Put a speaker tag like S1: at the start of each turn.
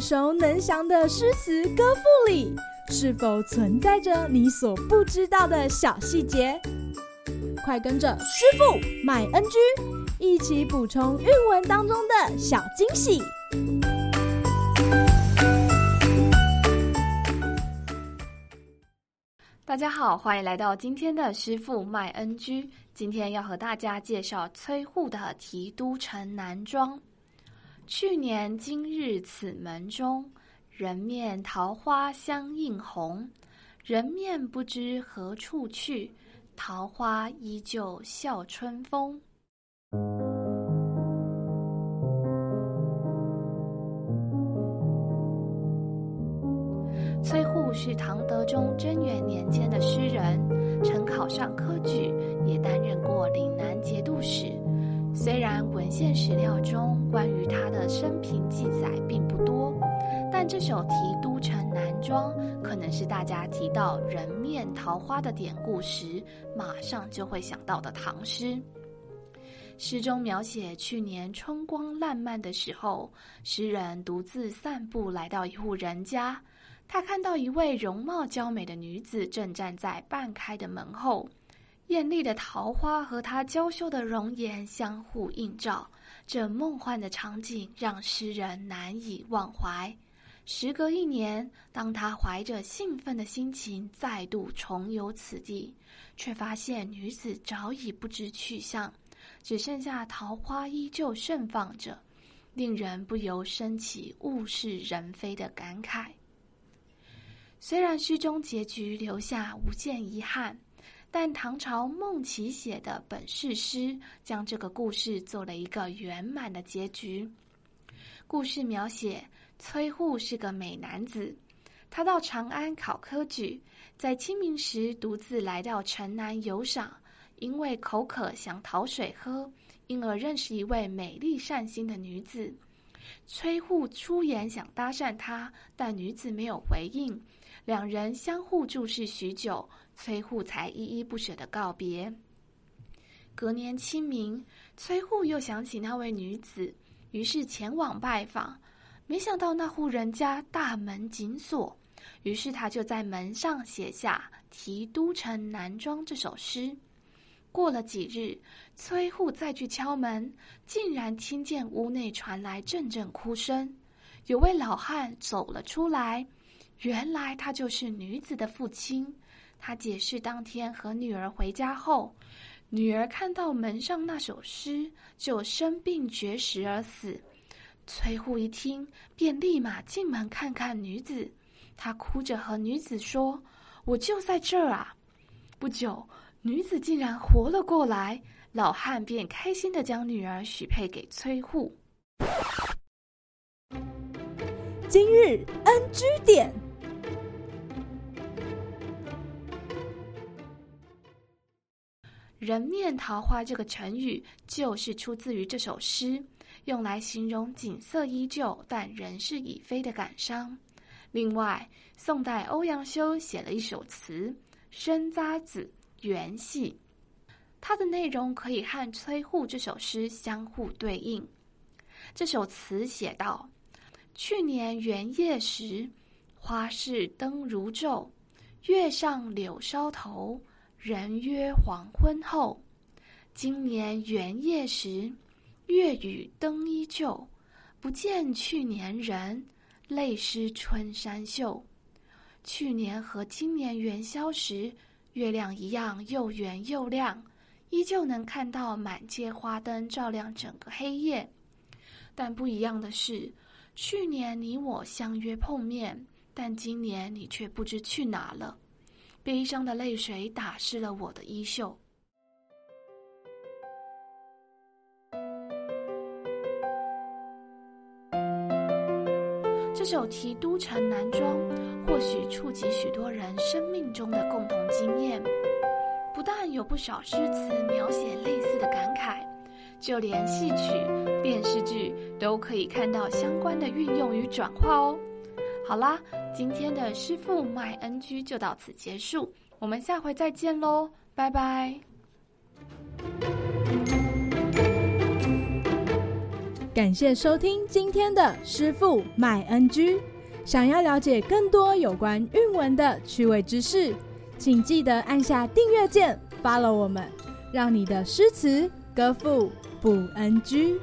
S1: 耳熟能详的诗词歌赋里，是否存在着你所不知道的小细节？快跟着师傅麦恩居一起补充韵文当中的小惊喜！
S2: 大家好，欢迎来到今天的师傅麦恩居。今天要和大家介绍崔护的《题都城南庄》。去年今日此门中，人面桃花相映红。人面不知何处去，桃花依旧笑春风。崔护是唐德宗贞元年间的诗人，曾考上科举，也担任过岭南节度使。虽然文献史料中关于他生平记载并不多，但这首《题都城南庄》可能是大家提到“人面桃花”的典故时，马上就会想到的唐诗。诗中描写去年春光烂漫的时候，诗人独自散步来到一户人家，他看到一位容貌娇美的女子正站在半开的门后。艳丽的桃花和她娇羞的容颜相互映照，这梦幻的场景让诗人难以忘怀。时隔一年，当他怀着兴奋的心情再度重游此地，却发现女子早已不知去向，只剩下桃花依旧盛放着，令人不由升起物是人非的感慨。虽然诗中结局留下无限遗憾。但唐朝孟启写的本事诗将这个故事做了一个圆满的结局。故事描写崔护是个美男子，他到长安考科举，在清明时独自来到城南游赏，因为口渴想讨水喝，因而认识一位美丽善心的女子。崔护出言想搭讪她，但女子没有回应，两人相互注视许久。崔护才依依不舍地告别。隔年清明，崔护又想起那位女子，于是前往拜访。没想到那户人家大门紧锁，于是他就在门上写下《题都城南庄》这首诗。过了几日，崔护再去敲门，竟然听见屋内传来阵阵哭声。有位老汉走了出来，原来他就是女子的父亲。他解释，当天和女儿回家后，女儿看到门上那首诗，就生病绝食而死。崔护一听，便立马进门看看女子。他哭着和女子说：“我就在这儿啊！”不久，女子竟然活了过来，老汉便开心的将女儿许配给崔护。
S1: 今日 NG 点。
S2: 人面桃花这个成语就是出自于这首诗，用来形容景色依旧但人事已非的感伤。另外，宋代欧阳修写了一首词《生匝子·元夕》，它的内容可以和崔护这首诗相互对应。这首词写道：“去年元夜时，花市灯如昼，月上柳梢头。”人约黄昏后，今年元夜时，月与灯依旧，不见去年人，泪湿春衫袖。去年和今年元宵时，月亮一样又圆又亮，依旧能看到满街花灯照亮整个黑夜。但不一样的是，去年你我相约碰面，但今年你却不知去哪了。悲伤的泪水打湿了我的衣袖。这首《题都城南庄》或许触及许多人生命中的共同经验，不但有不少诗词描写类似的感慨，就连戏曲、电视剧都可以看到相关的运用与转化哦。好啦，今天的师傅麦恩居就到此结束，我们下回再见喽，拜拜。
S1: 感谢收听今天的师傅麦恩居。想要了解更多有关韵文的趣味知识，请记得按下订阅键，follow 我们，让你的诗词歌赋不 NG。